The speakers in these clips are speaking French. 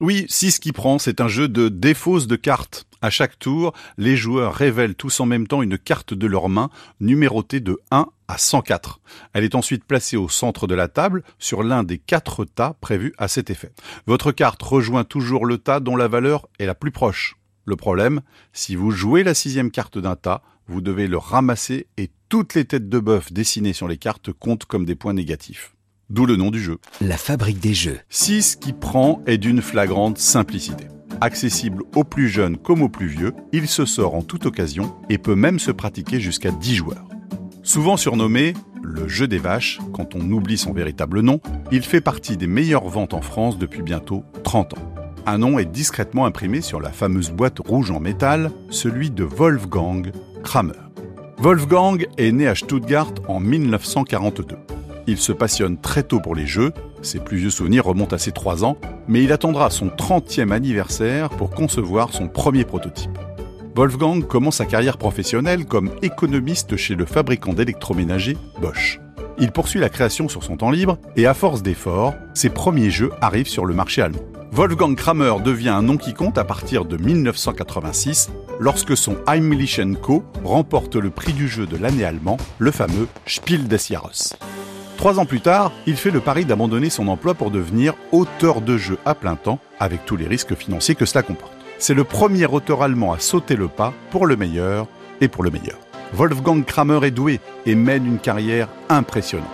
Oui, 6 qui prend, c'est un jeu de défausse de cartes. À chaque tour, les joueurs révèlent tous en même temps une carte de leur main, numérotée de 1 à 104. Elle est ensuite placée au centre de la table, sur l'un des quatre tas prévus à cet effet. Votre carte rejoint toujours le tas dont la valeur est la plus proche. Le problème, si vous jouez la sixième carte d'un tas, vous devez le ramasser et toutes les têtes de bœuf dessinées sur les cartes comptent comme des points négatifs. D'où le nom du jeu. La fabrique des jeux. 6 qui prend est d'une flagrante simplicité. Accessible aux plus jeunes comme aux plus vieux, il se sort en toute occasion et peut même se pratiquer jusqu'à 10 joueurs. Souvent surnommé le jeu des vaches, quand on oublie son véritable nom, il fait partie des meilleures ventes en France depuis bientôt 30 ans. Un nom est discrètement imprimé sur la fameuse boîte rouge en métal, celui de Wolfgang Kramer. Wolfgang est né à Stuttgart en 1942. Il se passionne très tôt pour les jeux, ses plus vieux souvenirs remontent à ses 3 ans, mais il attendra son 30e anniversaire pour concevoir son premier prototype. Wolfgang commence sa carrière professionnelle comme économiste chez le fabricant d'électroménager Bosch. Il poursuit la création sur son temps libre et à force d'efforts, ses premiers jeux arrivent sur le marché allemand. Wolfgang Kramer devient un nom qui compte à partir de 1986 lorsque son Heimlich Co. remporte le prix du jeu de l'année allemand, le fameux Spiel des Jahres. Trois ans plus tard, il fait le pari d'abandonner son emploi pour devenir auteur de jeux à plein temps, avec tous les risques financiers que cela comporte. C'est le premier auteur allemand à sauter le pas pour le meilleur et pour le meilleur. Wolfgang Kramer est doué et mène une carrière impressionnante.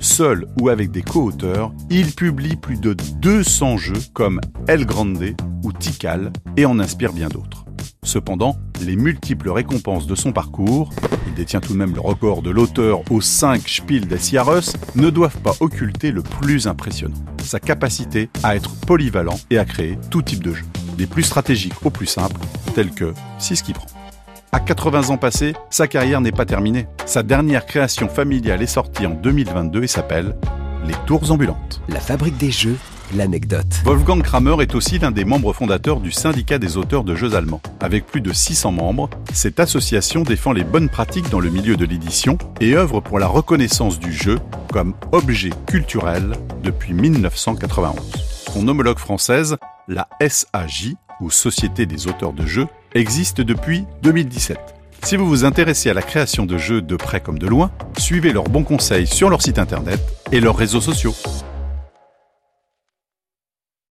Seul ou avec des co-auteurs, il publie plus de 200 jeux comme El Grande ou Tikal et en inspire bien d'autres. Cependant, les multiples récompenses de son parcours, il détient tout de même le record de l'auteur aux 5 Spiel des Jahres, ne doivent pas occulter le plus impressionnant, sa capacité à être polyvalent et à créer tout type de jeu, des plus stratégiques aux plus simples, tels que 6 qui prend. À 80 ans passés, sa carrière n'est pas terminée. Sa dernière création familiale est sortie en 2022 et s'appelle Les Tours ambulantes. La fabrique des jeux, l'anecdote. Wolfgang Kramer est aussi l'un des membres fondateurs du syndicat des auteurs de jeux allemands. Avec plus de 600 membres, cette association défend les bonnes pratiques dans le milieu de l'édition et œuvre pour la reconnaissance du jeu comme objet culturel depuis 1991. Son homologue française, la SAJ, ou Société des auteurs de jeux, existe depuis 2017. Si vous vous intéressez à la création de jeux de près comme de loin, suivez leurs bons conseils sur leur site internet et leurs réseaux sociaux.